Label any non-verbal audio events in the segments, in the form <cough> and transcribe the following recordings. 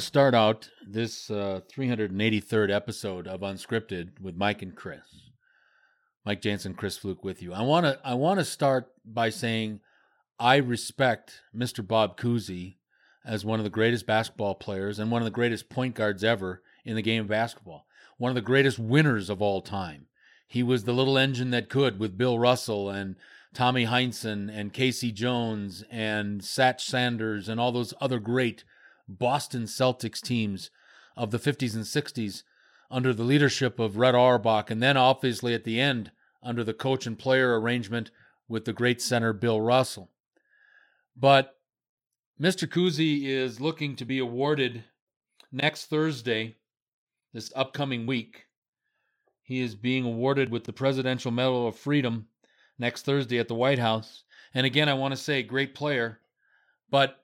to start out this uh, 383rd episode of Unscripted with Mike and Chris. Mike Jansen, Chris Fluke with you. I want to I want to start by saying I respect Mr. Bob Cousy as one of the greatest basketball players and one of the greatest point guards ever in the game of basketball. One of the greatest winners of all time. He was the little engine that could with Bill Russell and Tommy Heinsohn and K.C. Jones and Satch Sanders and all those other great Boston Celtics teams of the 50s and 60s under the leadership of Red Auerbach, and then obviously at the end under the coach and player arrangement with the great center Bill Russell. But Mr. Cousy is looking to be awarded next Thursday, this upcoming week. He is being awarded with the Presidential Medal of Freedom next Thursday at the White House. And again, I want to say, great player, but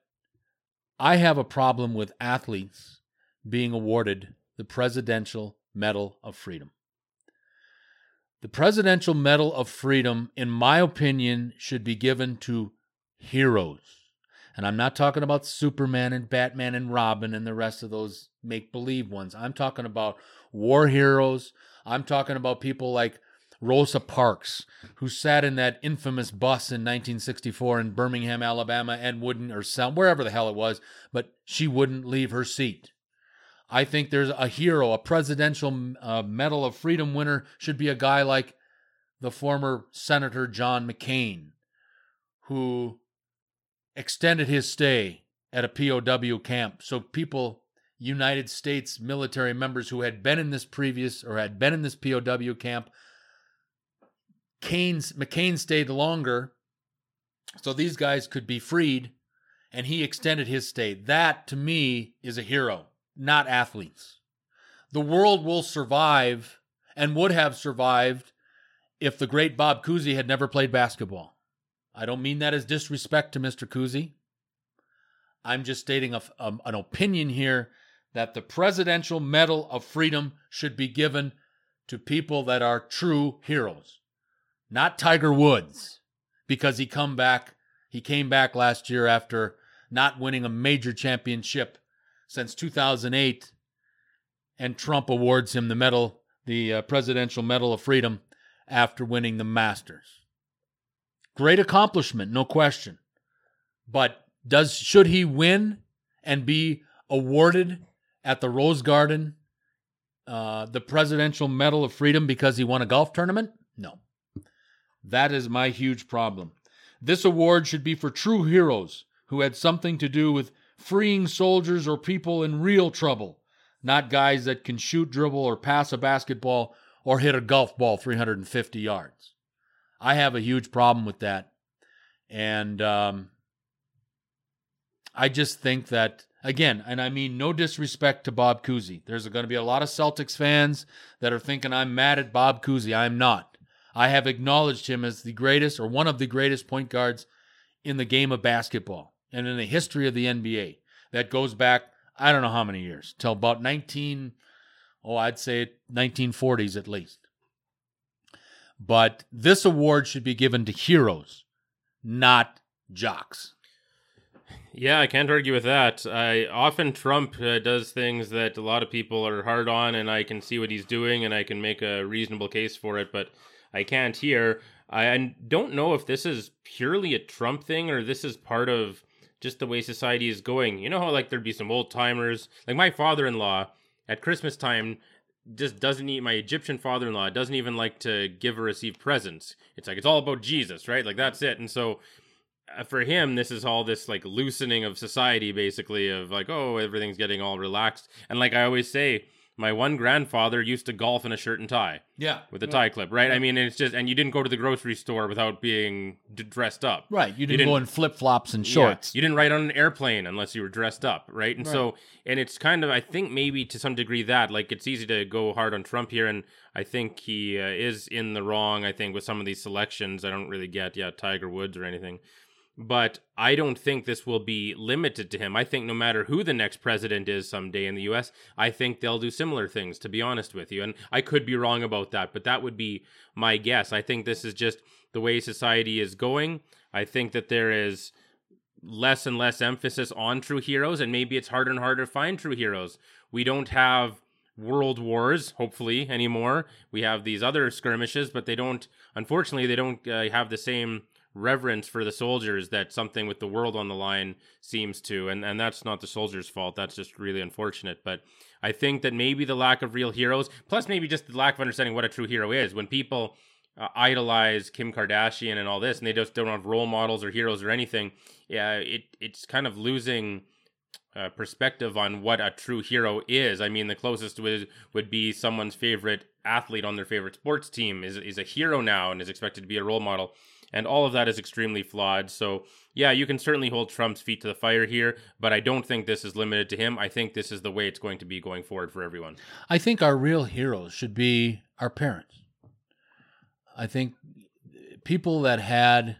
I have a problem with athletes being awarded the Presidential Medal of Freedom. The Presidential Medal of Freedom, in my opinion, should be given to heroes. And I'm not talking about Superman and Batman and Robin and the rest of those make believe ones. I'm talking about war heroes. I'm talking about people like Rosa Parks, who sat in that infamous bus in 1964 in Birmingham, Alabama, and wouldn't, or some, wherever the hell it was, but she wouldn't leave her seat. I think there's a hero, a presidential uh, Medal of Freedom winner should be a guy like the former Senator John McCain, who extended his stay at a POW camp so people United States military members who had been in this previous or had been in this POW camp Kane's McCain stayed longer, so these guys could be freed, and he extended his stay. That to me is a hero, not athletes. The world will survive and would have survived if the great Bob Cousy had never played basketball. I don't mean that as disrespect to Mr. Cousy. I'm just stating a, a, um, an opinion here that the Presidential Medal of Freedom should be given to people that are true heroes not Tiger Woods, because he come back. He came back last year after not winning a major championship since 2008, and Trump awards him the medal, the uh, Presidential Medal of Freedom, after winning the Masters. Great accomplishment, no question. But does should he win and be awarded at the Rose Garden uh, the Presidential Medal of Freedom because he won a golf tournament? That is my huge problem. This award should be for true heroes who had something to do with freeing soldiers or people in real trouble, not guys that can shoot, dribble, or pass a basketball or hit a golf ball 350 yards. I have a huge problem with that. And um, I just think that, again, and I mean no disrespect to Bob Cousy. There's going to be a lot of Celtics fans that are thinking I'm mad at Bob Cousy. I'm not. I have acknowledged him as the greatest or one of the greatest point guards in the game of basketball and in the history of the NBA. That goes back, I don't know how many years, till about 19, oh, I'd say 1940s at least. But this award should be given to heroes, not jocks. Yeah, I can't argue with that. I often Trump uh, does things that a lot of people are hard on, and I can see what he's doing, and I can make a reasonable case for it. But I can't hear. I don't know if this is purely a Trump thing or this is part of just the way society is going. You know how like there'd be some old timers, like my father-in-law at Christmas time just doesn't eat my Egyptian father-in-law doesn't even like to give or receive presents. It's like it's all about Jesus, right? Like that's it. And so uh, for him this is all this like loosening of society basically of like oh everything's getting all relaxed. And like I always say, my one grandfather used to golf in a shirt and tie. Yeah. With a yeah. tie clip, right? Yeah. I mean, it's just, and you didn't go to the grocery store without being d- dressed up. Right. You didn't, you didn't go in flip flops and shorts. Yeah. You didn't ride on an airplane unless you were dressed up, right? And right. so, and it's kind of, I think maybe to some degree that, like, it's easy to go hard on Trump here. And I think he uh, is in the wrong, I think, with some of these selections. I don't really get, yeah, Tiger Woods or anything but I don't think this will be limited to him. I think no matter who the next president is someday in the US, I think they'll do similar things, to be honest with you. And I could be wrong about that, but that would be my guess. I think this is just the way society is going. I think that there is less and less emphasis on true heroes, and maybe it's harder and harder to find true heroes. We don't have world wars, hopefully, anymore. We have these other skirmishes, but they don't, unfortunately, they don't uh, have the same reverence for the soldiers that something with the world on the line seems to and and that's not the soldiers fault that's just really unfortunate but i think that maybe the lack of real heroes plus maybe just the lack of understanding what a true hero is when people uh, idolize kim kardashian and all this and they just don't have role models or heroes or anything yeah it it's kind of losing uh, perspective on what a true hero is. I mean, the closest would would be someone's favorite athlete on their favorite sports team is is a hero now and is expected to be a role model and all of that is extremely flawed. So, yeah, you can certainly hold Trump's feet to the fire here, but I don't think this is limited to him. I think this is the way it's going to be going forward for everyone. I think our real heroes should be our parents. I think people that had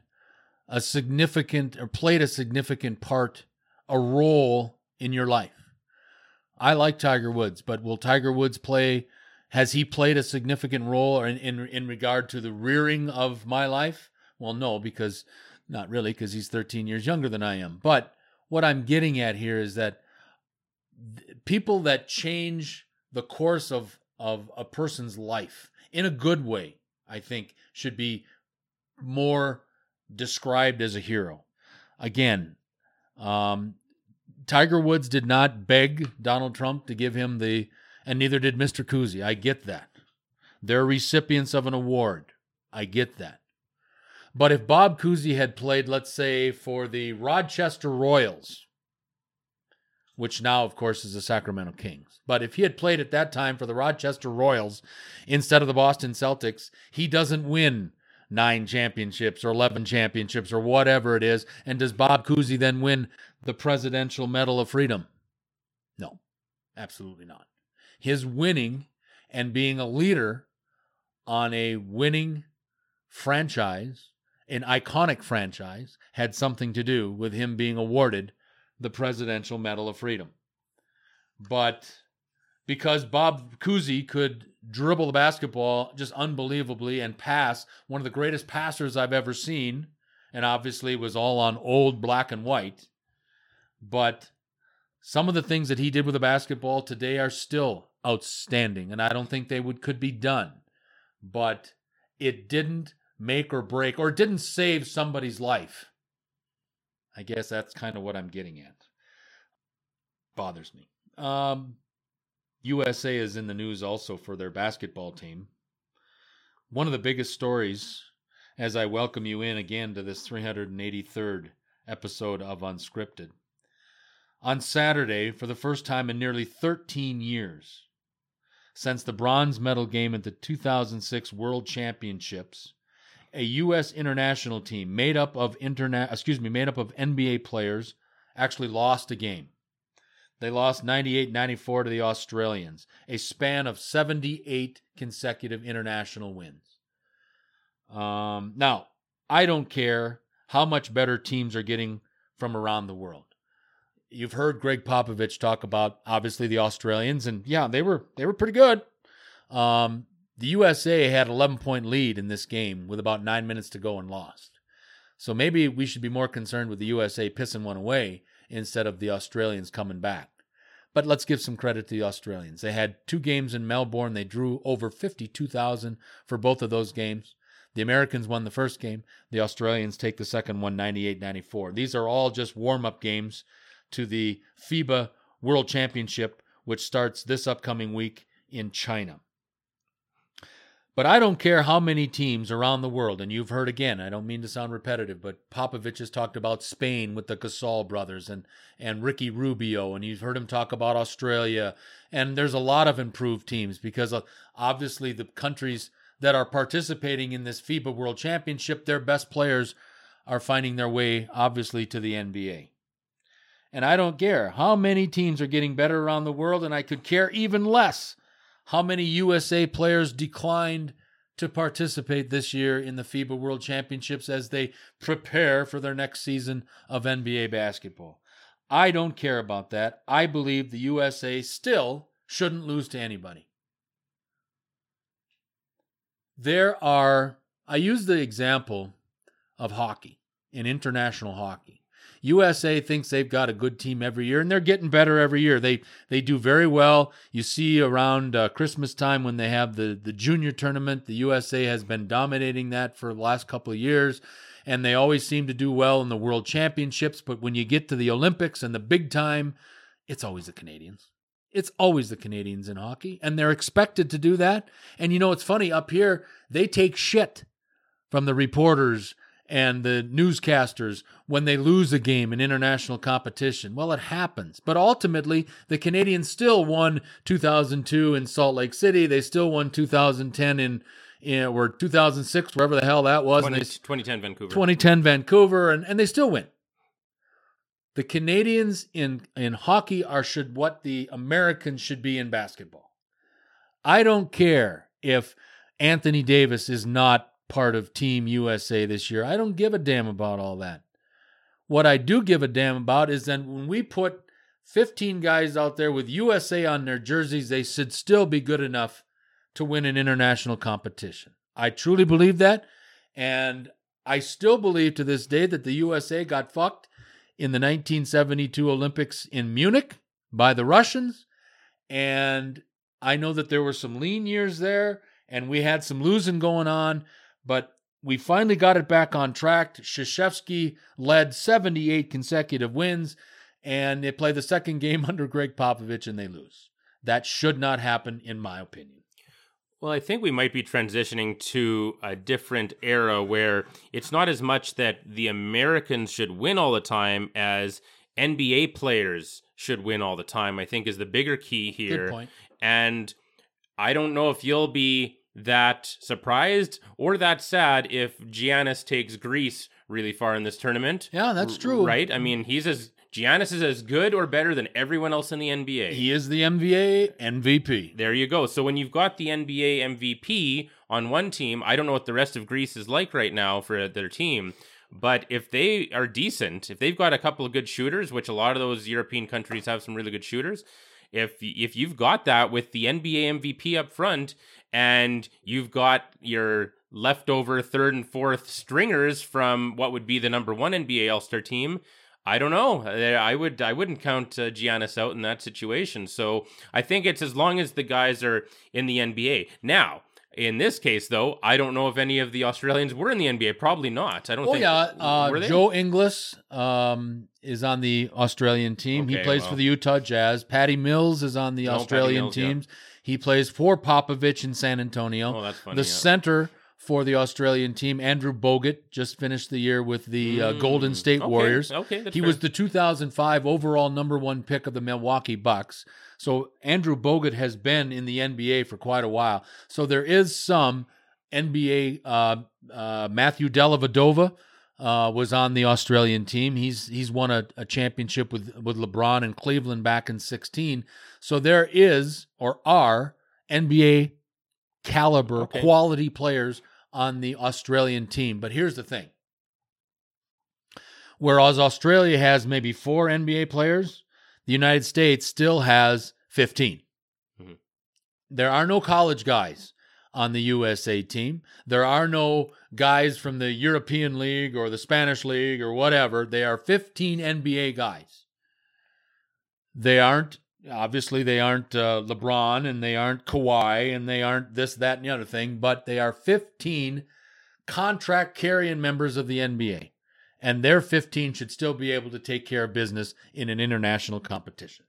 a significant or played a significant part, a role in your life. I like Tiger Woods, but will Tiger Woods play? Has he played a significant role in, in, in regard to the rearing of my life? Well, no, because not really, because he's 13 years younger than I am. But what I'm getting at here is that people that change the course of of a person's life in a good way, I think, should be more described as a hero. Again, um, Tiger Woods did not beg Donald Trump to give him the, and neither did Mr. Cousy. I get that. They're recipients of an award. I get that. But if Bob Cousy had played, let's say, for the Rochester Royals, which now, of course, is the Sacramento Kings, but if he had played at that time for the Rochester Royals instead of the Boston Celtics, he doesn't win nine championships or 11 championships or whatever it is. And does Bob Cousy then win the Presidential Medal of Freedom? No, absolutely not. His winning and being a leader on a winning franchise an iconic franchise had something to do with him being awarded the Presidential Medal of Freedom. But because Bob Cousy could dribble the basketball just unbelievably and pass, one of the greatest passers I've ever seen, and obviously was all on old black and white. But some of the things that he did with the basketball today are still outstanding, and I don't think they would could be done. But it didn't make or break or didn't save somebody's life. I guess that's kind of what I'm getting at. Bothers me. Um, USA is in the news also for their basketball team. One of the biggest stories, as I welcome you in again to this 383rd episode of Unscripted. On Saturday, for the first time in nearly 13 years, since the bronze medal game at the 2006 World Championships, a U.S. international team made up of internet, excuse me, made up of NBA players actually lost a game. They lost 98 94 to the Australians, a span of 78 consecutive international wins. Um, now, I don't care how much better teams are getting from around the world. You've heard Gregg Popovich talk about obviously the Australians, and yeah, they were they were pretty good. Um, the USA had 11 point lead in this game with about nine minutes to go and lost. So maybe we should be more concerned with the USA pissing one away instead of the Australians coming back. But let's give some credit to the Australians. They had two games in Melbourne. They drew over 52,000 for both of those games. The Americans won the first game. The Australians take the second one 98 94. These are all just warm up games to the FIBA World Championship, which starts this upcoming week in China. But I don't care how many teams around the world, and you've heard again, I don't mean to sound repetitive, but Popovich has talked about Spain with the Gasol brothers and, and Ricky Rubio, and you've heard him talk about Australia. And there's a lot of improved teams because uh, obviously the countries that are participating in this FIBA World Championship, their best players are finding their way, obviously, to the NBA. And I don't care how many teams are getting better around the world, and I could care even less how many USA players declined to participate this year in the FIBA World Championships as they prepare for their next season of NBA basketball. I don't care about that. I believe the USA still shouldn't lose to anybody. There are, I use the example of hockey, in international hockey. USA thinks they've got a good team every year, and they're getting better every year. They they do very well. You see around uh, Christmas time when they have the the junior tournament, the USA has been dominating that for the last couple of years, and they always seem to do well in the World Championships. But when you get to the Olympics and the big time, it's always the Canadians. It's always the Canadians in hockey, and they're expected to do that. And you know, it's funny up here, they take shit from the reporters and the newscasters when they lose a game in international competition. Well, it happens. But ultimately, the Canadians still won 2002 in Salt Lake City. They still won 2010 in, in or 2006, wherever the hell that was. 20, they, 2010 Vancouver. 2010 Vancouver, and, and they still win. The Canadians in, in hockey are should what the Americans should be in basketball. I don't care if Anthony Davis is not part of Team USA this year. I don't give a damn about all that. What I do give a damn about is that when we put 15 guys out there with USA on their jerseys, they should still be good enough to win an international competition. I truly believe that. And I still believe to this day that the USA got fucked in the 1972 Olympics in Munich by the Russians. And I know that there were some lean years there and we had some losing going on, but we finally got it back on track. Krzyzewski led 78 consecutive wins, and they play the second game <laughs> under Gregg Popovich and they lose. That should not happen, in my opinion. Well, I think we might be transitioning to a different era where it's not as much that the Americans should win all the time as NBA players should win all the time. I think is the bigger key here. Good point. And I don't know if you'll be that surprised or that sad if Giannis takes Greece really far in this tournament. Yeah, that's true. Right? I mean, he's as Giannis is as good or better than everyone else in the NBA. He is the NBA MVP. There you go. So when you've got the NBA MVP on one team, I don't know what the rest of Greece is like right now for their team. But if they are decent, if they've got a couple of good shooters, which a lot of those European countries have some really good shooters, if if you've got that with the NBA MVP up front and you've got your leftover third and fourth stringers from what would be the number one NBA All Star team, I don't know. I would I wouldn't count uh, Giannis out in that situation. So I think it's as long as the guys are in the NBA. Now, in this case, though, I don't know if any of the Australians were in the NBA. Probably not. I don't Oh think. yeah, uh? Joe Ingles um, is on the Australian team. he plays well. for the Utah Jazz. Patty Mills is on the Patty Australian Mills, yeah. He plays for Popovich in San Antonio. Oh, that's funny. the yeah. center for the Australian team, Andrew Bogut, just finished the year with the uh, Golden Mm, State okay, Warriors. Okay, He fair. was the 2005 overall number one pick of the Milwaukee Bucks. So Andrew Bogut has been in the NBA for quite a while. So there is some NBA. Uh, uh, Matthew Dellavedova uh, was on the Australian team. He's he's won a, a championship with with LeBron in Cleveland back in 16. So there is or are NBA caliber Okay. quality players on the Australian team. But here's the thing. Whereas Australia has maybe four NBA players, the United States still has 15. Mhm. There are no college guys on the USA team. There are no guys from the European League or the Spanish League or whatever. They are 15 NBA guys. They aren't, obviously, they aren't uh, LeBron and they aren't Kawhi and they aren't this, that, and the other thing, but they are 15 contract carrying members of the NBA and their 15 should still be able to take care of business in an international competition.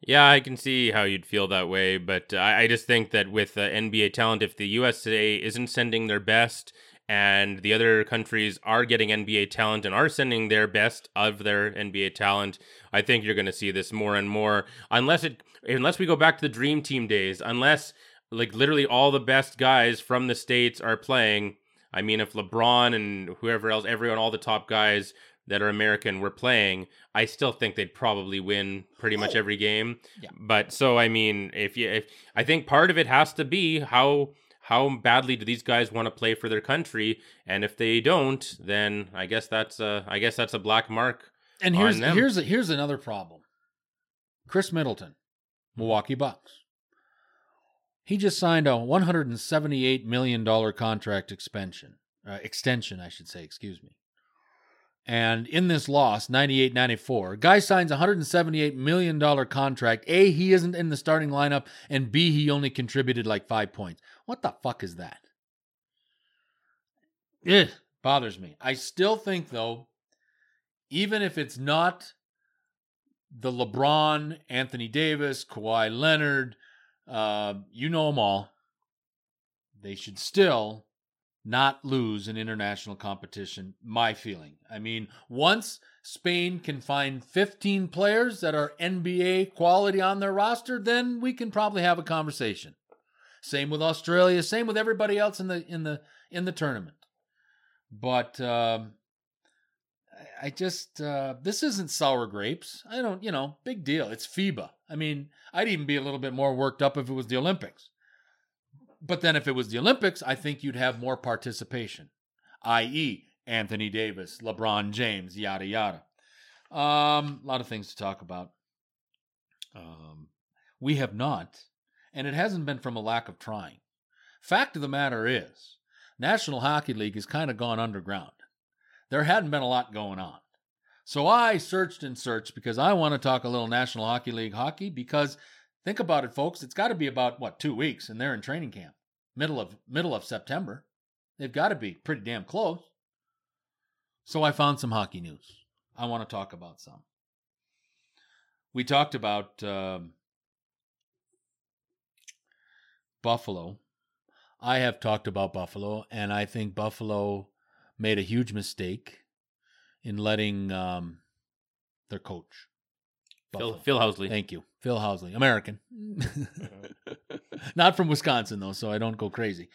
Yeah, I can see how you'd feel that way, but I, I just think that with uh, NBA talent, if the USA isn't sending their best and the other countries are getting NBA talent and are sending their best of their NBA talent, I think you're going to see this more and more. Unless it, unless we go back to the Dream Team days, unless like literally all the best guys from the states are playing. I mean, if LeBron and whoever else, everyone, all the top guys that are American were playing, I still think they'd probably win pretty much Oh. every game. Yeah. But so I mean, if you, if I think part of it has to be how how badly do these guys want to play for their country, and if they don't, then I guess that's a I guess that's a black mark. And On here's them. here's here's another problem. Khris Middleton, Milwaukee Bucks. He just signed a 178 million dollar contract extension, uh, extension, I should say, excuse me. And in this loss, 98 94, guy signs a $178 million contract. A, he isn't in the starting lineup, and B, he only contributed like five points. What the fuck is that? It bothers me. I still think, though, even if it's not the LeBron, Anthony Davis, Kawhi Leonard, uh, you know them all, they should still not lose in international competition. My feeling. I mean, once Spain can find 15 players that are NBA quality on their roster, then we can probably have a conversation. Same with Australia. Same with everybody else in the in the in the tournament. But um, I just uh, this isn't sour grapes. I don't, you know, big deal. It's FIBA. I mean, I'd even be a little bit more worked up if it was the Olympics. But then if it was the Olympics, I think you'd have more participation, i.e., Anthony Davis, LeBron James, yada yada. Um, a lot of things to talk about. Um, we have not, and it hasn't been from a lack of trying. Fact of the matter is, National Hockey League has kind of gone underground. There hadn't been a lot going on. So I searched and searched because I want to talk a little National Hockey League hockey because Think about it, folks. It's got to be about what two weeks, and they're in training camp, middle of middle of September. They've got to be pretty damn close. So I found some hockey news. I want to talk about some. We talked about um, Buffalo. I have talked about Buffalo, and I think Buffalo made a huge mistake in letting um, their coach Phil, Phil Housley. Thank you. Phil Housley, American. <laughs> Not from Wisconsin, though, so I don't go crazy.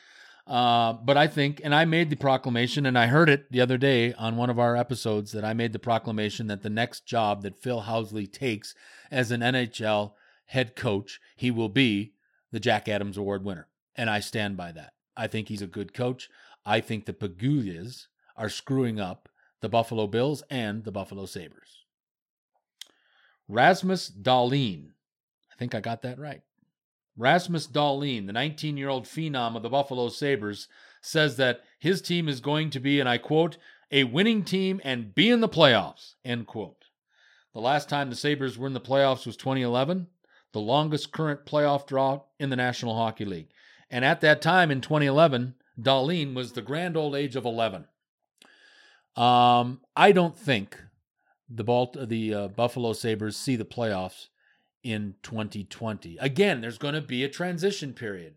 Uh, but I think, and I made the proclamation, and I heard it the other day on one of our episodes that I made the proclamation that the next job that Phil Housley takes as an NHL head coach, he will be the Jack Adams Award winner. And I stand by that. I think he's a good coach. I think the Pegulas are screwing up the Buffalo Bills and the Buffalo Sabres. Rasmus Dahlin. I think I got that right. Rasmus Dahlin, the 19 year old phenom of the Buffalo Sabres, says that his team is going to be, and I quote, a winning team and be in the playoffs, end quote. The last time the Sabres were in the playoffs was 2011, the longest current playoff drought in the National Hockey League. And at that time in 2011, Dahlin was the grand old age of 11. Um, I don't think the Balt- the uh, Buffalo Sabres see the playoffs in 2020. Again, there's going to be a transition period.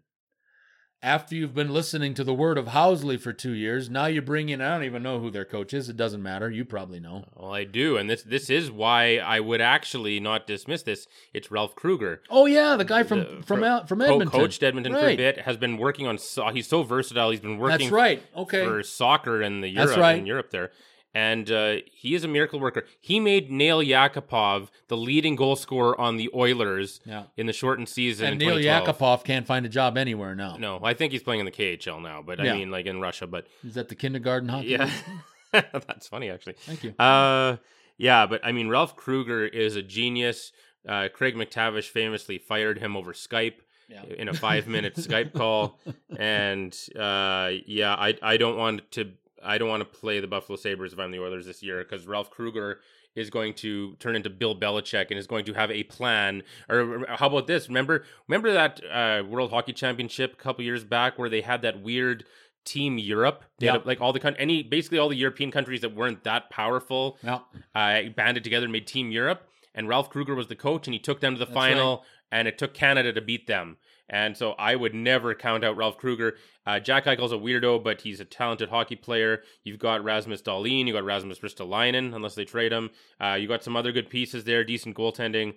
After you've been listening to the word of Housley for two years, now you bring in, I don't even know who their coach is. It doesn't matter. You probably know. Well, I do. And this this is why I would actually not dismiss this. It's Ralph Krueger. Oh, yeah. The guy from, the, from, from, from Edmonton. Coached Edmonton right. for a bit, has been working on, so- he's so versatile. He's been working That's right. Okay. for soccer in the Europe, right. in Europe there and uh, he is a miracle worker. He made Nail Yakupov the leading goal scorer on the Oilers yeah. in the shortened season. And Nail Yakupov can't find a job anywhere now. No, I think he's playing in the KHL now, but yeah. I mean, like in Russia. But is that the kindergarten hockey? Yeah, <laughs> that's funny actually. Thank you. Uh, yeah, but I mean, Ralph Krueger is a genius. Uh, Craig MacTavish famously fired him over Skype. Yeah. in a five minute Skype call. <laughs> And uh, yeah, I I don't want to I don't want to play the Buffalo Sabres if I'm the Oilers this year because Ralph Krueger is going to turn into Bill Belichick and is going to have a plan. Or how about this? Remember, remember that uh, World Hockey Championship a couple years back where they had that weird Team Europe. They yep. had, like all the any basically all the European countries that weren't that powerful. Yep. Uh, banded together and made Team Europe. And Ralph Krueger was the coach, and he took them to the That's final. Right. And it took Canada to beat them. And so I would never count out Ralph Krueger. Uh, Jack Eichel's a weirdo, but he's a talented hockey player. You've got Rasmus Dahlin, you got Rasmus Ristolainen, unless they trade him. Uh, you got some other good pieces there, decent goaltending.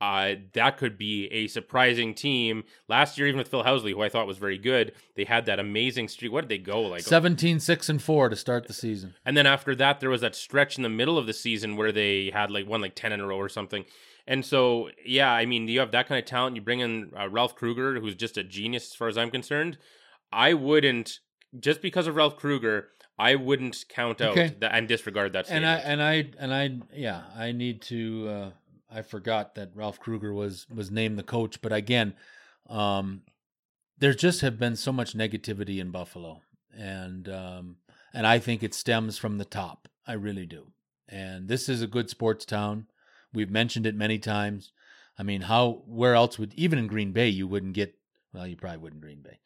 Uh, that could be a surprising team. Last year, even with Phil Housley, who I thought was very good, they had that amazing streak. What did they go like? 17, 6, and 4 to start the season. And then after that, there was that stretch in the middle of the season where they had like one like 10 in a row or something. And so, yeah, I mean, you have that kind of talent. You bring in uh, Ralph Krueger, who's just a genius as far as I'm concerned. I wouldn't just because of Ralph Krueger, I wouldn't count out okay. that and disregard that. Statement. And I and I and I yeah, I need to. Uh, I forgot that Ralph Krueger was was named the coach, but again, um, there just have been so much negativity in Buffalo, and um, and I think it stems from the top. I really do. And this is a good sports town. We've mentioned it many times. I mean, how where else would even in Green Bay you wouldn't get well, you probably wouldn't Green Bay.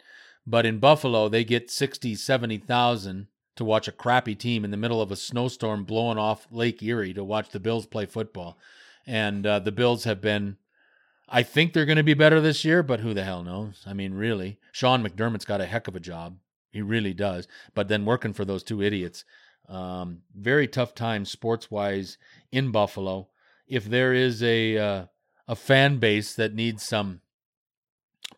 But in Buffalo, they get 60, 70,000 to watch a crappy team in the middle of a snowstorm blowing off Lake Erie to watch the Bills play football. And uh, the Bills have been I think they're going to be better this year, but who the hell knows? I mean, really. Sean McDermott's got a heck of a job. He really does. But then working for those two idiots, um, very tough time sports wise in Buffalo. If there is a uh, a fan base that needs some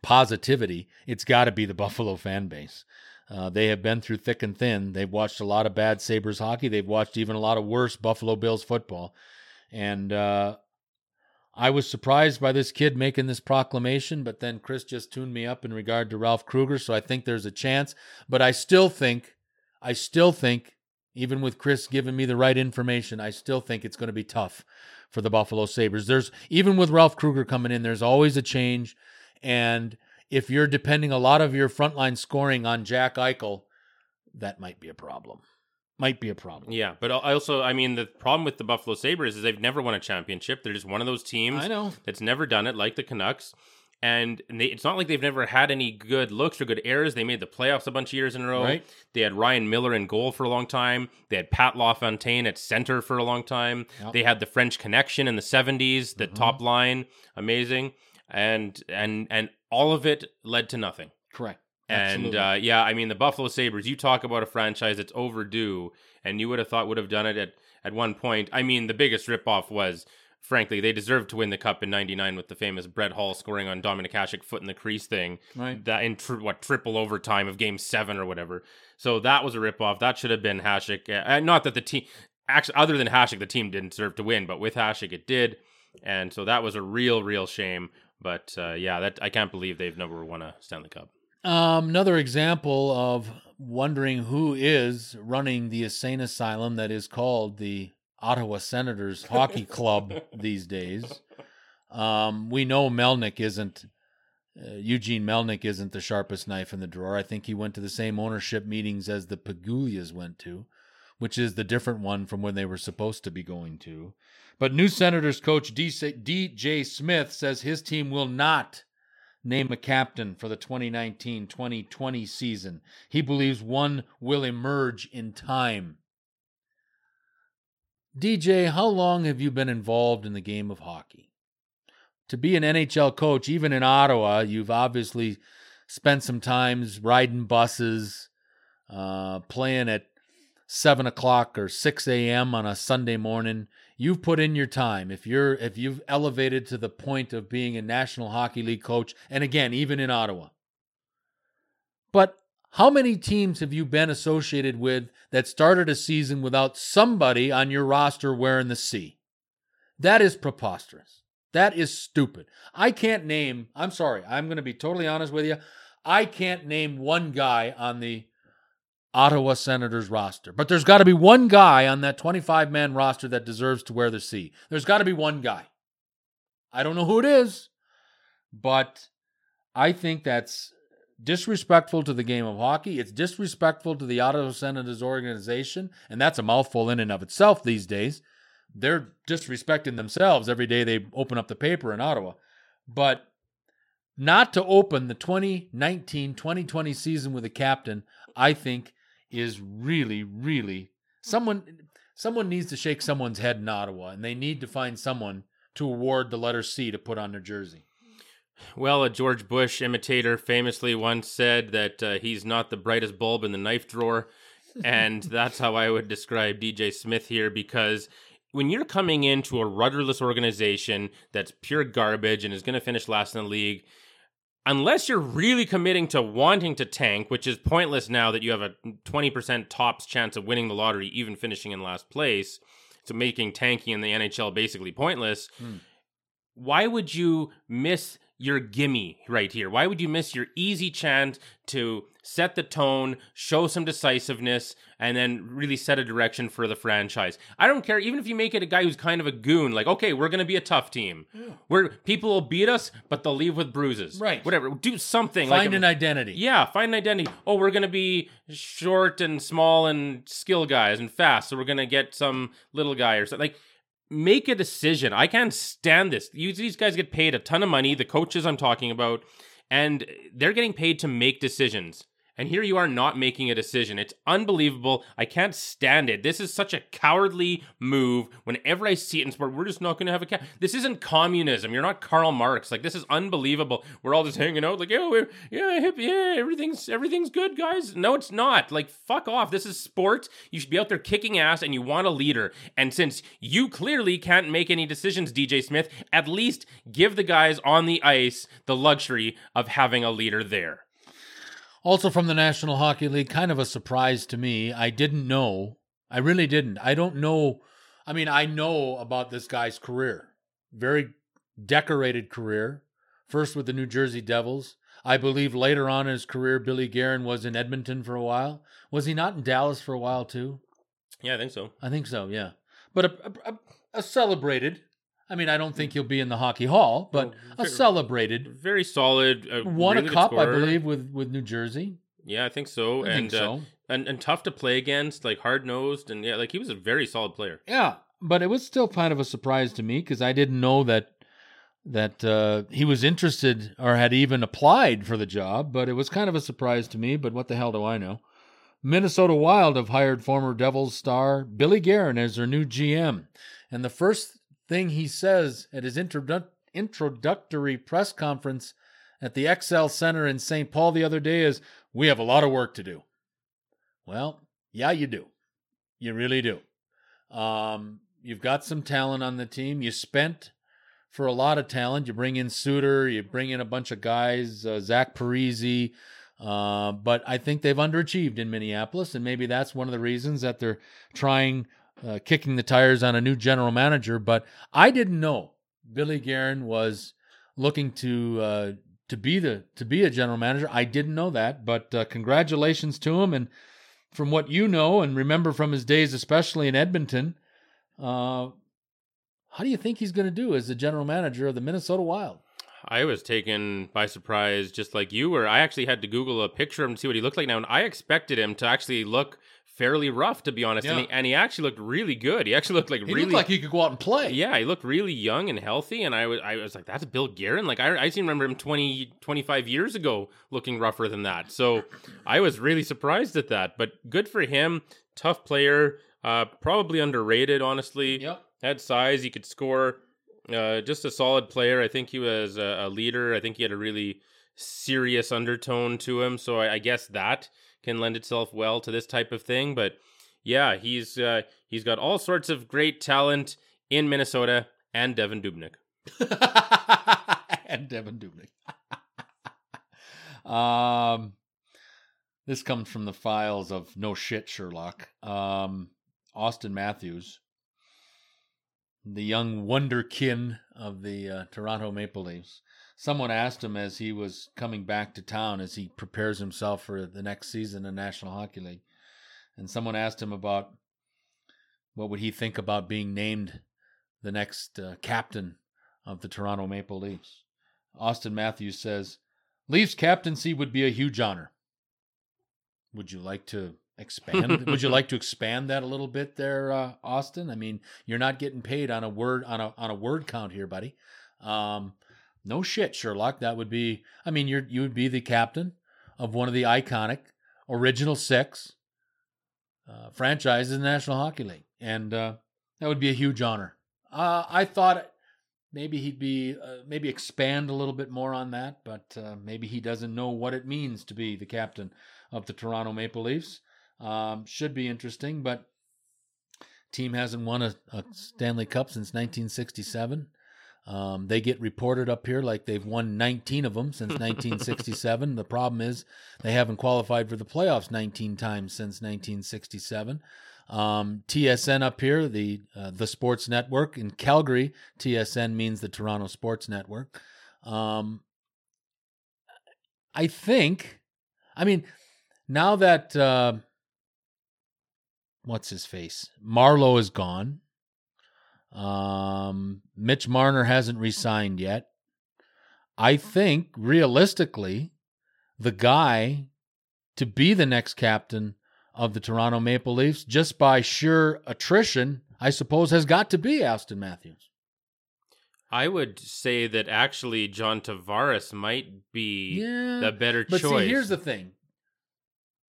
positivity, it's got to be the <laughs> Buffalo fan base. Uh, they have been through thick and thin. They've watched a lot of bad Sabres hockey. They've watched even a lot of worse Buffalo Bills football. And uh, I was surprised by this kid making this proclamation, but then Chris just tuned me up in regard to Ralph Krueger. So I think there's a chance. But I still think, I still think, even with Chris giving me the right information, I still think it's going to be tough for the Buffalo Sabres. There's, even with Ralph Krueger coming in, there's always a change. And if you're depending a lot of your frontline scoring on Jack Eichel, that might be a problem. Might be a problem. Yeah, but I also, I mean, the problem with the Buffalo Sabres is they've never won a championship. They're just one of those teams I know. that's never done it, like the Canucks. And they, it's not like they've never had any good looks or good errors. They made the playoffs a bunch of years in a row. Right. They had Ryan Miller in goal for a long time. They had Pat LaFontaine at center for a long time. Yep. They had the French Connection in the 70s, the Mhm. top line, amazing. And and and all of it led to nothing. Correct. And uh, yeah, I mean the Buffalo Sabres. You talk about a franchise that's overdue, and you would have thought would have done it at at one point. I mean, the biggest ripoff was, frankly, they deserved to win the cup in '99 with the famous Brett Hull scoring on Dominik Hasek foot in the crease thing. right. That in tr- what triple overtime of Game Seven or whatever. So that was a ripoff. That should have been Hasek. Uh, not that the team, actually, other than Hasek, the team didn't deserve to win, but with Hasek, it did. And so that was a real, real shame. But uh, yeah, that I can't believe they've never won a Stanley Cup. Um, another example of wondering who is running the insane asylum that is called the Ottawa Senators <laughs> Hockey Club these days. Um, we know Melnyk isn't uh, Eugene Melnyk isn't the sharpest knife in the drawer. I think he went to the same ownership meetings as the Pegulas went to, which is the different one from when they were supposed to be going to. But new Senators coach DJ Smith says his team will not name a captain for the 2019 2020 season. He believes one will emerge in time. DJ, how long have you been involved in the game of hockey? To be an NHL coach, even in Ottawa, you've obviously spent some times riding buses, uh, playing at 7 o'clock or 6 a.m. on a Sunday morning. You've put in your time. If you're if you've elevated to the point of being a National Hockey League coach, and again, even in Ottawa. But how many teams have you been associated with that started a season without somebody on your roster wearing the C? That is preposterous. That is stupid. I can't name, I'm sorry, I'm going to be totally honest with you. I can't name one guy on the Ottawa Senators roster. But there's got to be one guy on that 25 man roster that deserves to wear the C. There's got to be one guy. I don't know who it is, but I think that's disrespectful to the game of hockey. It's disrespectful to the Ottawa Senators organization, and that's a mouthful in and of itself these days. They're disrespecting themselves every day they open up the paper in Ottawa. But not to open the 2019 2020 season with a captain, I think is really, really someone someone needs to shake someone's head in Ottawa, and they need to find someone to award the letter C to put on their jersey. Well, a George Bush imitator famously once said that uh, he's not the brightest bulb in the knife drawer. <laughs> And that's how I would describe DJ Smith here because when you're coming into a rudderless organization that's pure garbage and is going to finish last in the league, unless you're really committing to wanting to tank, which is pointless now that you have a 20% tops chance of winning the lottery, even finishing in last place, so making tanking in the NHL basically pointless. Hmm. Why would you miss your gimme right here? Why would you miss your easy chance to set the tone, show some decisiveness, and then really set a direction for the franchise? I don't care, even if you make it a guy who's kind of a goon, like, okay, we're going to be a tough team. Where people will beat us, but they'll leave with bruises. Right. Whatever. Do something. Find like an identity. yeah, find an identity. Oh, we're going to be short and small and skill guys and fast, so we're going to get some little guy or something. Like, make a decision. I can't stand this. You, these guys get paid a ton of money, the coaches I'm talking about, and they're getting paid to make decisions. And here you are not making a decision. It's unbelievable. I can't stand it. This is such a cowardly move. Whenever I see it in sport, we're just not going to have a cap. This isn't communism. You're not Karl Marx. Like this is unbelievable. We're all just hanging out, like yeah, we're yeah, yeah, everything's everything's good, guys. No, it's not. Like fuck off. This is sport. You should be out there kicking ass, and you want a leader. And since you clearly can't make any decisions, DJ Smith, at least give the guys on the ice the luxury of having a leader there. Also from the National Hockey League, kind of a surprise to me. I didn't know. I really didn't. I don't know. I mean, I know about this guy's career. Very decorated career. First with the New Jersey Devils. I believe later on in his career, Billy Guerin was in Edmonton for a while. Was he not in Dallas for a while too? Yeah, I think so. I think so, yeah. But a, a, a celebrated. I mean, I don't think he'll be in the hockey hall, but No, a very- celebrated. Very solid. Uh, Won really a cup, I believe, with with New Jersey. Yeah, I think so. I and think so. Uh, and and tough to play against, like hard nosed, and yeah, like he was a very solid player. Yeah, but it was still kind of a surprise to me because I didn't know that that uh, he was interested or had even applied for the job. But it was kind of a surprise to me. But what the hell do I know? Minnesota Wild have hired former Devils star Billy Guerin as their new GM, and the first thing he says at his introdu- introductory press conference at the XL Center in St. Paul the other day is, "We have a lot of work to do." Well, yeah, you do. You really do. Um, you've got some talent on the team. You spent for a lot of talent. You bring in Suter, you bring in a bunch of guys, uh, Zach Parise. Uh, but I think they've underachieved in Minneapolis, and maybe that's one of the reasons that they're trying, uh, kicking the tires on a new general manager. But I didn't know Billy Guerin was looking to uh, to be the to be a general manager. I didn't know that, but uh, congratulations to him. And from what you know and remember from his days, especially in Edmonton, uh, how do you think he's going to do as the general manager of the Minnesota Wild? I was taken by surprise, just like you were. I actually had to Google a picture of him to see what he looked like now, and I expected him to actually look fairly rough, to be honest. And, he, and he actually looked really good. He actually looked like He really looked like he could go out and play. Yeah, he looked really young and healthy, and I was I was like, that's Bill Guerin. Like I I seem to remember him 20, 25 years ago looking rougher than that. So I was really surprised at that. But good for him. Tough player. Uh, probably underrated, honestly. Yep. Had size. He could score. Uh, just a solid player. I think he was a, a leader. I think he had a really serious undertone to him. So I, I guess that can lend itself well to this type of thing. But yeah, he's uh, he's got all sorts of great talent in Minnesota and Devan Dubnyk. <laughs> and Devan Dubnyk. <laughs> um, this comes from the files of No Shit Sherlock. Um, Auston Matthews, the young wonderkin of the uh, Toronto Maple Leafs. Someone asked him as he was coming back to town as he prepares himself for the next season in National Hockey League. And someone asked him about what would he think about being named the next uh, captain of the Toronto Maple Leafs. Auston Matthews says, Leafs captaincy would be a huge honor. Would you like to expand? <laughs> would you like to expand that a little bit there, uh, Auston? I mean, you're not getting paid on a word on a on a word count here, buddy. Um, no shit, Sherlock. That would be. I mean, you're you would be the captain of one of the iconic original six uh, franchises in the National Hockey League, and uh, that would be a huge honor. Uh, I thought maybe he'd be uh, maybe expand a little bit more on that, but uh, maybe he doesn't know what it means to be the captain of the Toronto Maple Leafs. Um, should be interesting, but team hasn't won a, a Stanley Cup since 1967. Um, they get reported up here like they've won 19 of them since <laughs> 1967. the problem is they haven't qualified for the playoffs 19 times since 1967. Um, TSN up here, the uh, the Sports Network in Calgary. TSN means the Toronto Sports Network. Um, I think, I mean, now that uh, what's his face, Marleau is gone. Mitch Marner hasn't resigned yet. I think realistically, the guy to be the next captain of the Toronto Maple Leafs, just by sheer attrition, I suppose, has got to be Auston Matthews. I would say that actually John Tavares might be Yeah, the better But choice. see, here's the thing.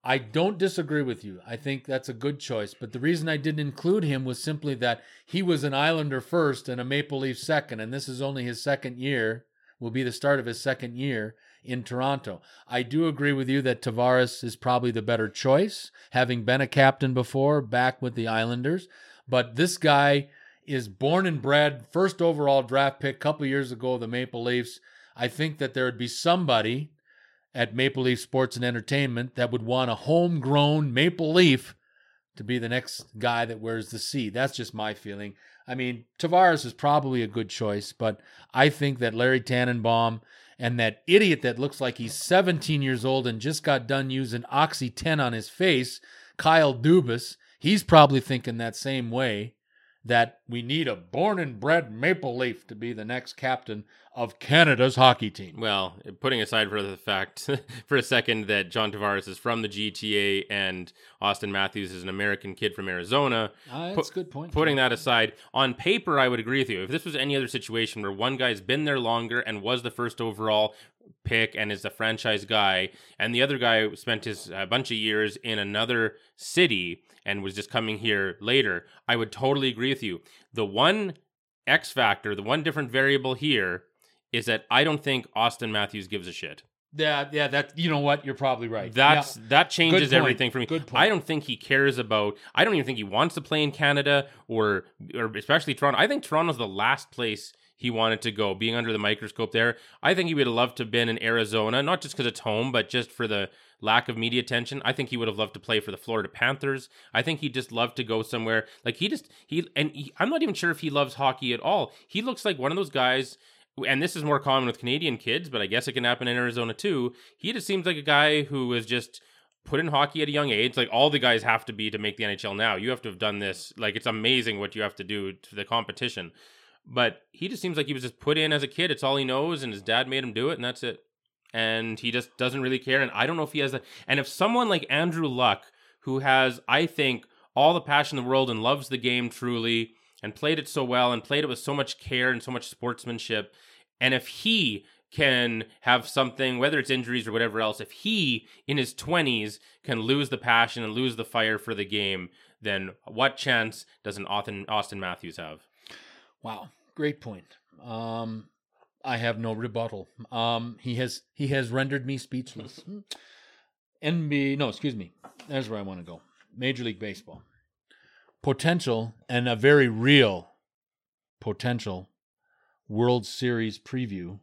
I don't disagree with you. I think that's a good choice. But the reason I didn't include him was simply that he was an Islander first and a Maple Leaf second, and this is only his second year. Will be the start of his second year in Toronto. I do agree with you that Tavares is probably the better choice, having been a captain before, back with the Islanders. But this guy is born and bred, first overall draft pick a couple years ago, the Maple Leafs. I think that there would be somebody at Maple Leaf Sports and Entertainment that would want a homegrown Maple Leaf to be the next guy that wears the C. That's just my feeling. I mean, Tavares is probably a good choice, but I think that Larry Tannenbaum and that idiot that looks like he's 17 years old and just got done using Oxy 10 on his face, Kyle Dubas, he's probably thinking that same way that we need a born and bred Maple Leaf to be the next captain of Canada's hockey team. Well, putting aside for the fact <laughs> for a second that John Tavares is from the GTA and Auston Matthews is an American kid from Arizona, Uh, that's a good point. putting that aside, on paper, I would agree with you. If this was any other situation where one guy's been there longer and was the first overall pick and is the franchise guy, and the other guy spent his a bunch of years in another city and was just coming here later, I would totally agree with you. The one X factor, the one different variable here is that I don't think Auston Matthews gives a shit. Yeah, yeah, that you know what? You're probably right. That's that changes everything for me. Good point. I don't think he cares about. I don't even think he wants to play in Canada or or especially Toronto. I think Toronto's the last place he wanted to go, being under the microscope there. I think he would have loved to have been in Arizona, not just because it's home, but just for the lack of media attention. I think he would have loved to play for the Florida Panthers. I think he just loved to go somewhere like he just he and he, I'm not even sure if he loves hockey at all. He looks like one of those guys and this is more common with Canadian kids, but I guess it can happen in Arizona too. He just seems like a guy who was just put in hockey at a young age. Like all the guys have to be to make the NHL now. You have to have done this. Like it's amazing what you have to do to the competition. But he just seems like he was just put in as a kid. It's all he knows, and his dad made him do it, and that's it. And he just doesn't really care. And I don't know if he has that. And if someone like Andrew Luck, who has, I think, all the passion in the world and loves the game truly, and played it so well and played it with so much care and so much sportsmanship. And if he can have something, whether it's injuries or whatever else, if he in his 20s can lose the passion and lose the fire for the game, then what chance does an Auston, Auston Matthews have? Wow, great point. Um, I have no rebuttal. Um, he has he has rendered me speechless. <laughs> NB, no, excuse me. That's where I want to go. Major League Baseball potential and a very real potential World Series preview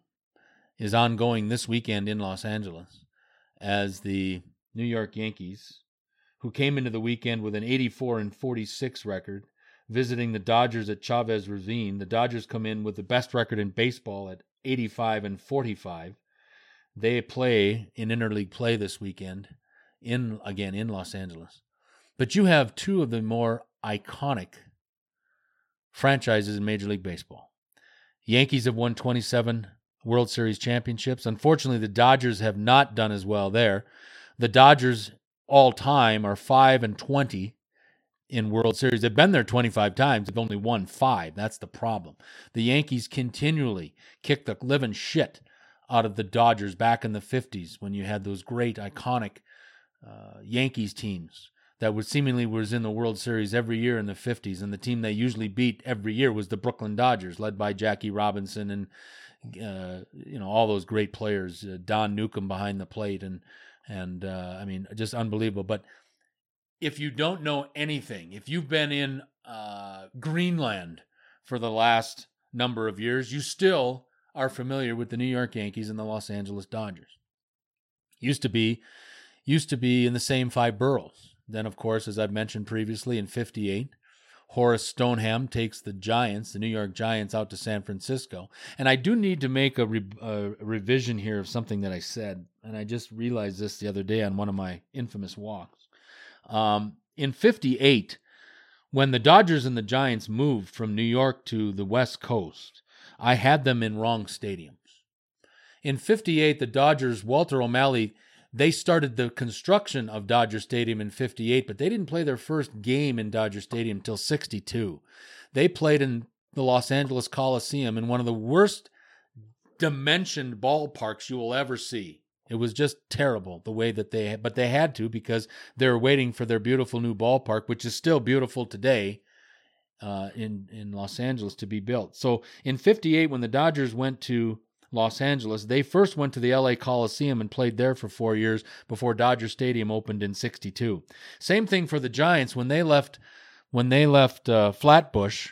is ongoing this weekend in Los Angeles as the New York Yankees, who came into the weekend with an 84 and 46 record, visiting the Dodgers at Chavez Ravine. The Dodgers come in with the best record in baseball at 85 and 45. They play in interleague play this weekend in again in Los Angeles. But you have two of the more iconic franchises in Major League Baseball. Yankees have won 27 World Series championships. Unfortunately, the Dodgers have not done as well there. The Dodgers all time are 5 and 20 in World Series. They've been there 25 times. They've only won 5. That's the problem. The Yankees continually kick the living shit out of the Dodgers back in the 50s when you had those great iconic uh, Yankees teams that was seemingly was in the World Series every year in the 50s and the team they usually beat every year was the Brooklyn Dodgers led by Jackie Robinson and uh, you know all those great players uh, Don Newcombe behind the plate and and uh, I mean just unbelievable but if you don't know anything if you've been in uh, Greenland for the last number of years you still are familiar with the New York Yankees and the Los Angeles Dodgers used to be used to be in the same five boroughs then, of course, as I've mentioned previously, in 58, Horace Stoneham takes the Giants, the New York Giants, out to San Francisco. And I do need to make a, re- a revision here of something that I said, and I just realized this the other day on one of my infamous walks. Um, in '58, when the Dodgers and the Giants moved from New York to the West Coast, I had them in wrong stadiums. In 58, the Dodgers, Walter O'Malley, they started the construction of Dodger Stadium in 58, but they didn't play their first game in Dodger Stadium until 62. They played in the Los Angeles Coliseum in one of the worst dimensioned ballparks you will ever see. It was just terrible the way that they, but they had to because they were waiting for their beautiful new ballpark, which is still beautiful today uh, in in Los Angeles to be built. So in '58, when the Dodgers went to Los Angeles, they first went to the LA Coliseum and played there for four years before Dodger Stadium opened in '62. Same thing for the Giants when they left when they left uh, Flatbush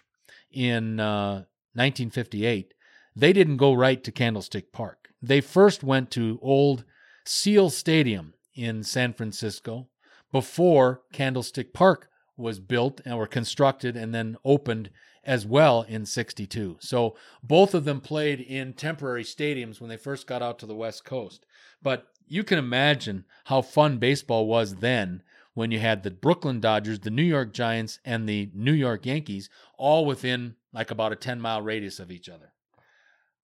in uh, 1958. They didn't go right to Candlestick Park. They first went to old Seal Stadium in San Francisco before Candlestick Park was built or constructed and then opened as well in 62. So both of them played in temporary stadiums when they first got out to the West Coast. But you can imagine how fun baseball was then when you had the Brooklyn Dodgers, the New York Giants, and the New York Yankees all within like about a 10 mile radius of each other.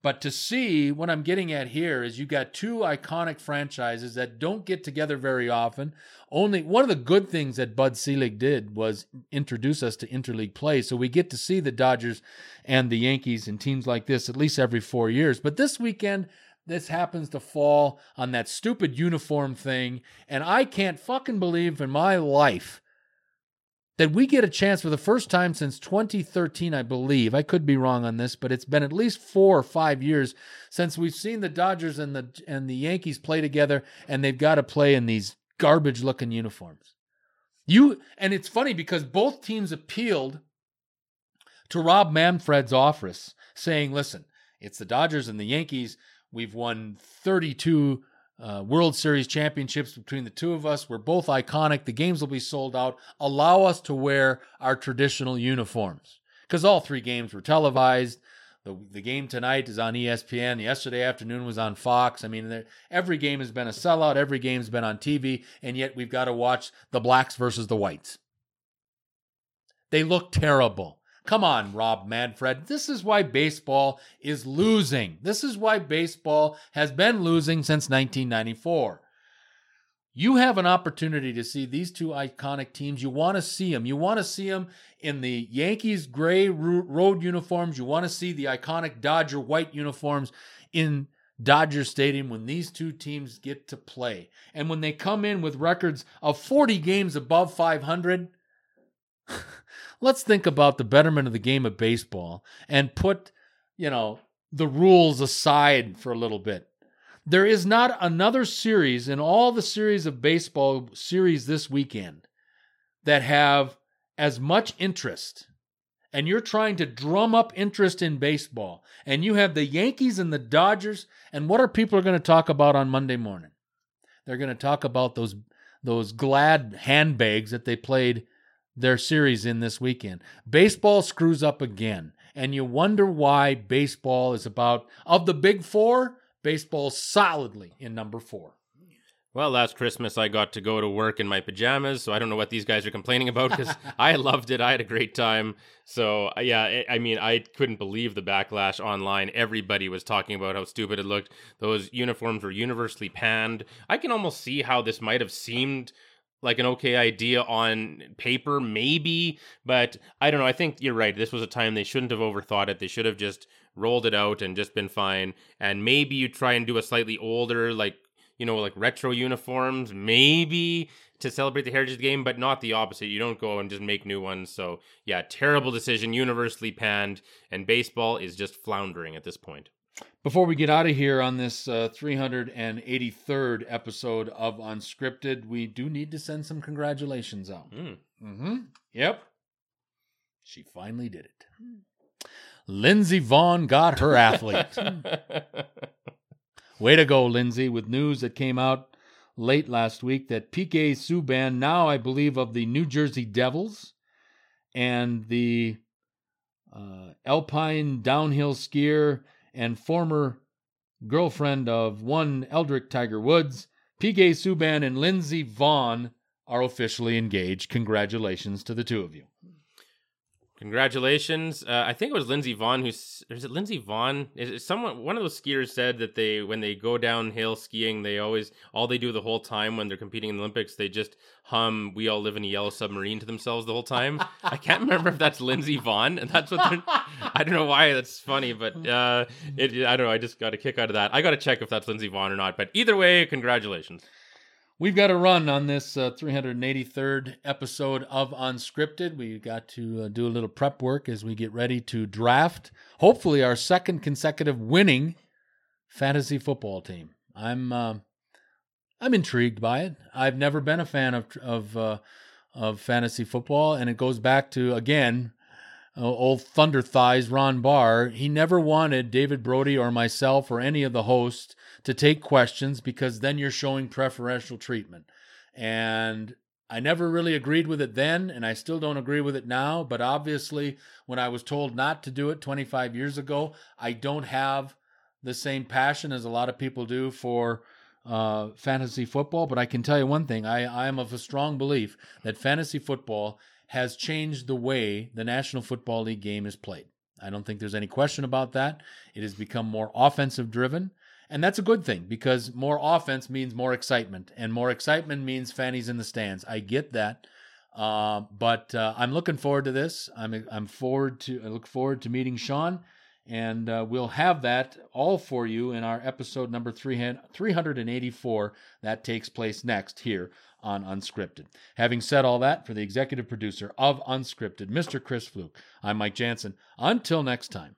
But to see what I'm getting at here is you got two iconic franchises that don't get together very often. Only one of the good things that Bud Selig did was introduce us to interleague play. So we get to see the Dodgers and the Yankees and teams like this at least every four years. But this weekend, this happens to fall on that stupid uniform thing. And I can't fucking believe in my life that we get a chance for the first time since 2013, I believe. I could be wrong on this, but it's been at least four or five years since we've seen the Dodgers and the and the Yankees play together, and they've got to play in these garbage looking uniforms. You and it's funny because both teams appealed to Rob Manfred's office, saying, "Listen, it's the Dodgers and the Yankees. We've won 32 uh, World Series championships between the two of us. We're both iconic. The games will be sold out. Allow us to wear our traditional uniforms because all three games were televised. The, the game tonight is on ESPN. Yesterday afternoon was on Fox. I mean, every game has been a sellout. Every game's been on TV, and yet we've got to watch the blacks versus the whites. They look terrible. Come on, Rob Manfred. This is why baseball is losing. This is why baseball has been losing since 1994. You have an opportunity to see these two iconic teams. You want to see them. You want to see them in the Yankees gray road uniforms. You want to see the iconic Dodger white uniforms in Dodger Stadium when these two teams get to play. And when they come in with records of 40 games above 500, let's think about the betterment of the game of baseball and put, you know, the rules aside for a little bit. There is not another series in all the series of baseball series this weekend that have as much interest and you're trying to drum up interest in baseball and you have the Yankees and the Dodgers and what are people going to talk about on Monday morning? They're going to talk about those those glad handbags that they played their series in this weekend. Baseball screws up again, and you wonder why baseball is about, of the big four, baseball solidly in number four. Well, last Christmas I got to go to work in my pajamas, so I don't know what these guys are complaining about <laughs> because I loved it. I had a great time. So, uh, yeah, I mean, I couldn't believe the backlash online. Everybody was talking about how stupid it looked. Those uniforms were universally panned. I can almost see how this might have seemed like an okay idea on paper, maybe, but I don't know. I think you're right. This was a time they shouldn't have overthought it. They should have just rolled it out and just been fine. And maybe you try and do a slightly older, like, you know, like retro uniforms, maybe to celebrate the heritage game, but not the opposite. You don't go and just make new ones. So, yeah, terrible decision, universally panned, and baseball is just floundering at this point. Before we get out of here on this uh, 383rd episode of Unscripted, we do need to send some congratulations out. Mm. Mm-hmm. Yep. She finally did it. Lindsey Vonn got her athlete. <laughs> Way to go, Lindsey, with news that came out late last week that PK Subban, now I believe of the New Jersey Devils, and the uh, alpine downhill skier and former girlfriend of one Eldrick Tiger Woods, PK Subban and Lindsey Vonn are officially engaged. Congratulations to the two of you. Congratulations! Uh, I think it was Lindsey Vonn who's. Is it Lindsey Vonn? Is it someone? One of those skiers said that they, when they go downhill skiing, they always all they do the whole time when they're competing in the Olympics, they just hum "We All Live in a Yellow Submarine" to themselves the whole time. I can't <laughs> remember if that's Lindsey Vonn, and that's what. <laughs> I don't know why that's funny, but uh, it. I don't know. I just got a kick out of that. I got to check if that's Lindsey Vonn or not. But either way, congratulations. We've got to run on this uh, 383rd episode of Unscripted. We got to uh, do a little prep work as we get ready to draft, hopefully, our second consecutive winning fantasy football team. I'm uh, I'm intrigued by it. I've never been a fan of of uh, of fantasy football, and it goes back to again uh, old Thunder Thighs Ron Barr. He never wanted David Brody or myself or any of the hosts to take questions because then you're showing preferential treatment. And I never really agreed with it then, and I still don't agree with it now. But obviously, when I was told not to do it 25 years ago, I don't have the same passion as a lot of people do for uh, fantasy football. But I can tell you one thing I, I am of a strong belief that fantasy football has changed the way the National Football League game is played. I don't think there's any question about that. It has become more offensive driven. And that's a good thing because more offense means more excitement, and more excitement means fannies in the stands. I get that, uh, but uh, I'm looking forward to this. I'm I'm forward to I look forward to meeting Sean, and uh, we'll have that all for you in our episode number 384 that takes place next here on Unscripted. Having said all that, for the executive producer of Unscripted, Mr. Chris Fluke, I'm Mike Jansen. Until next time.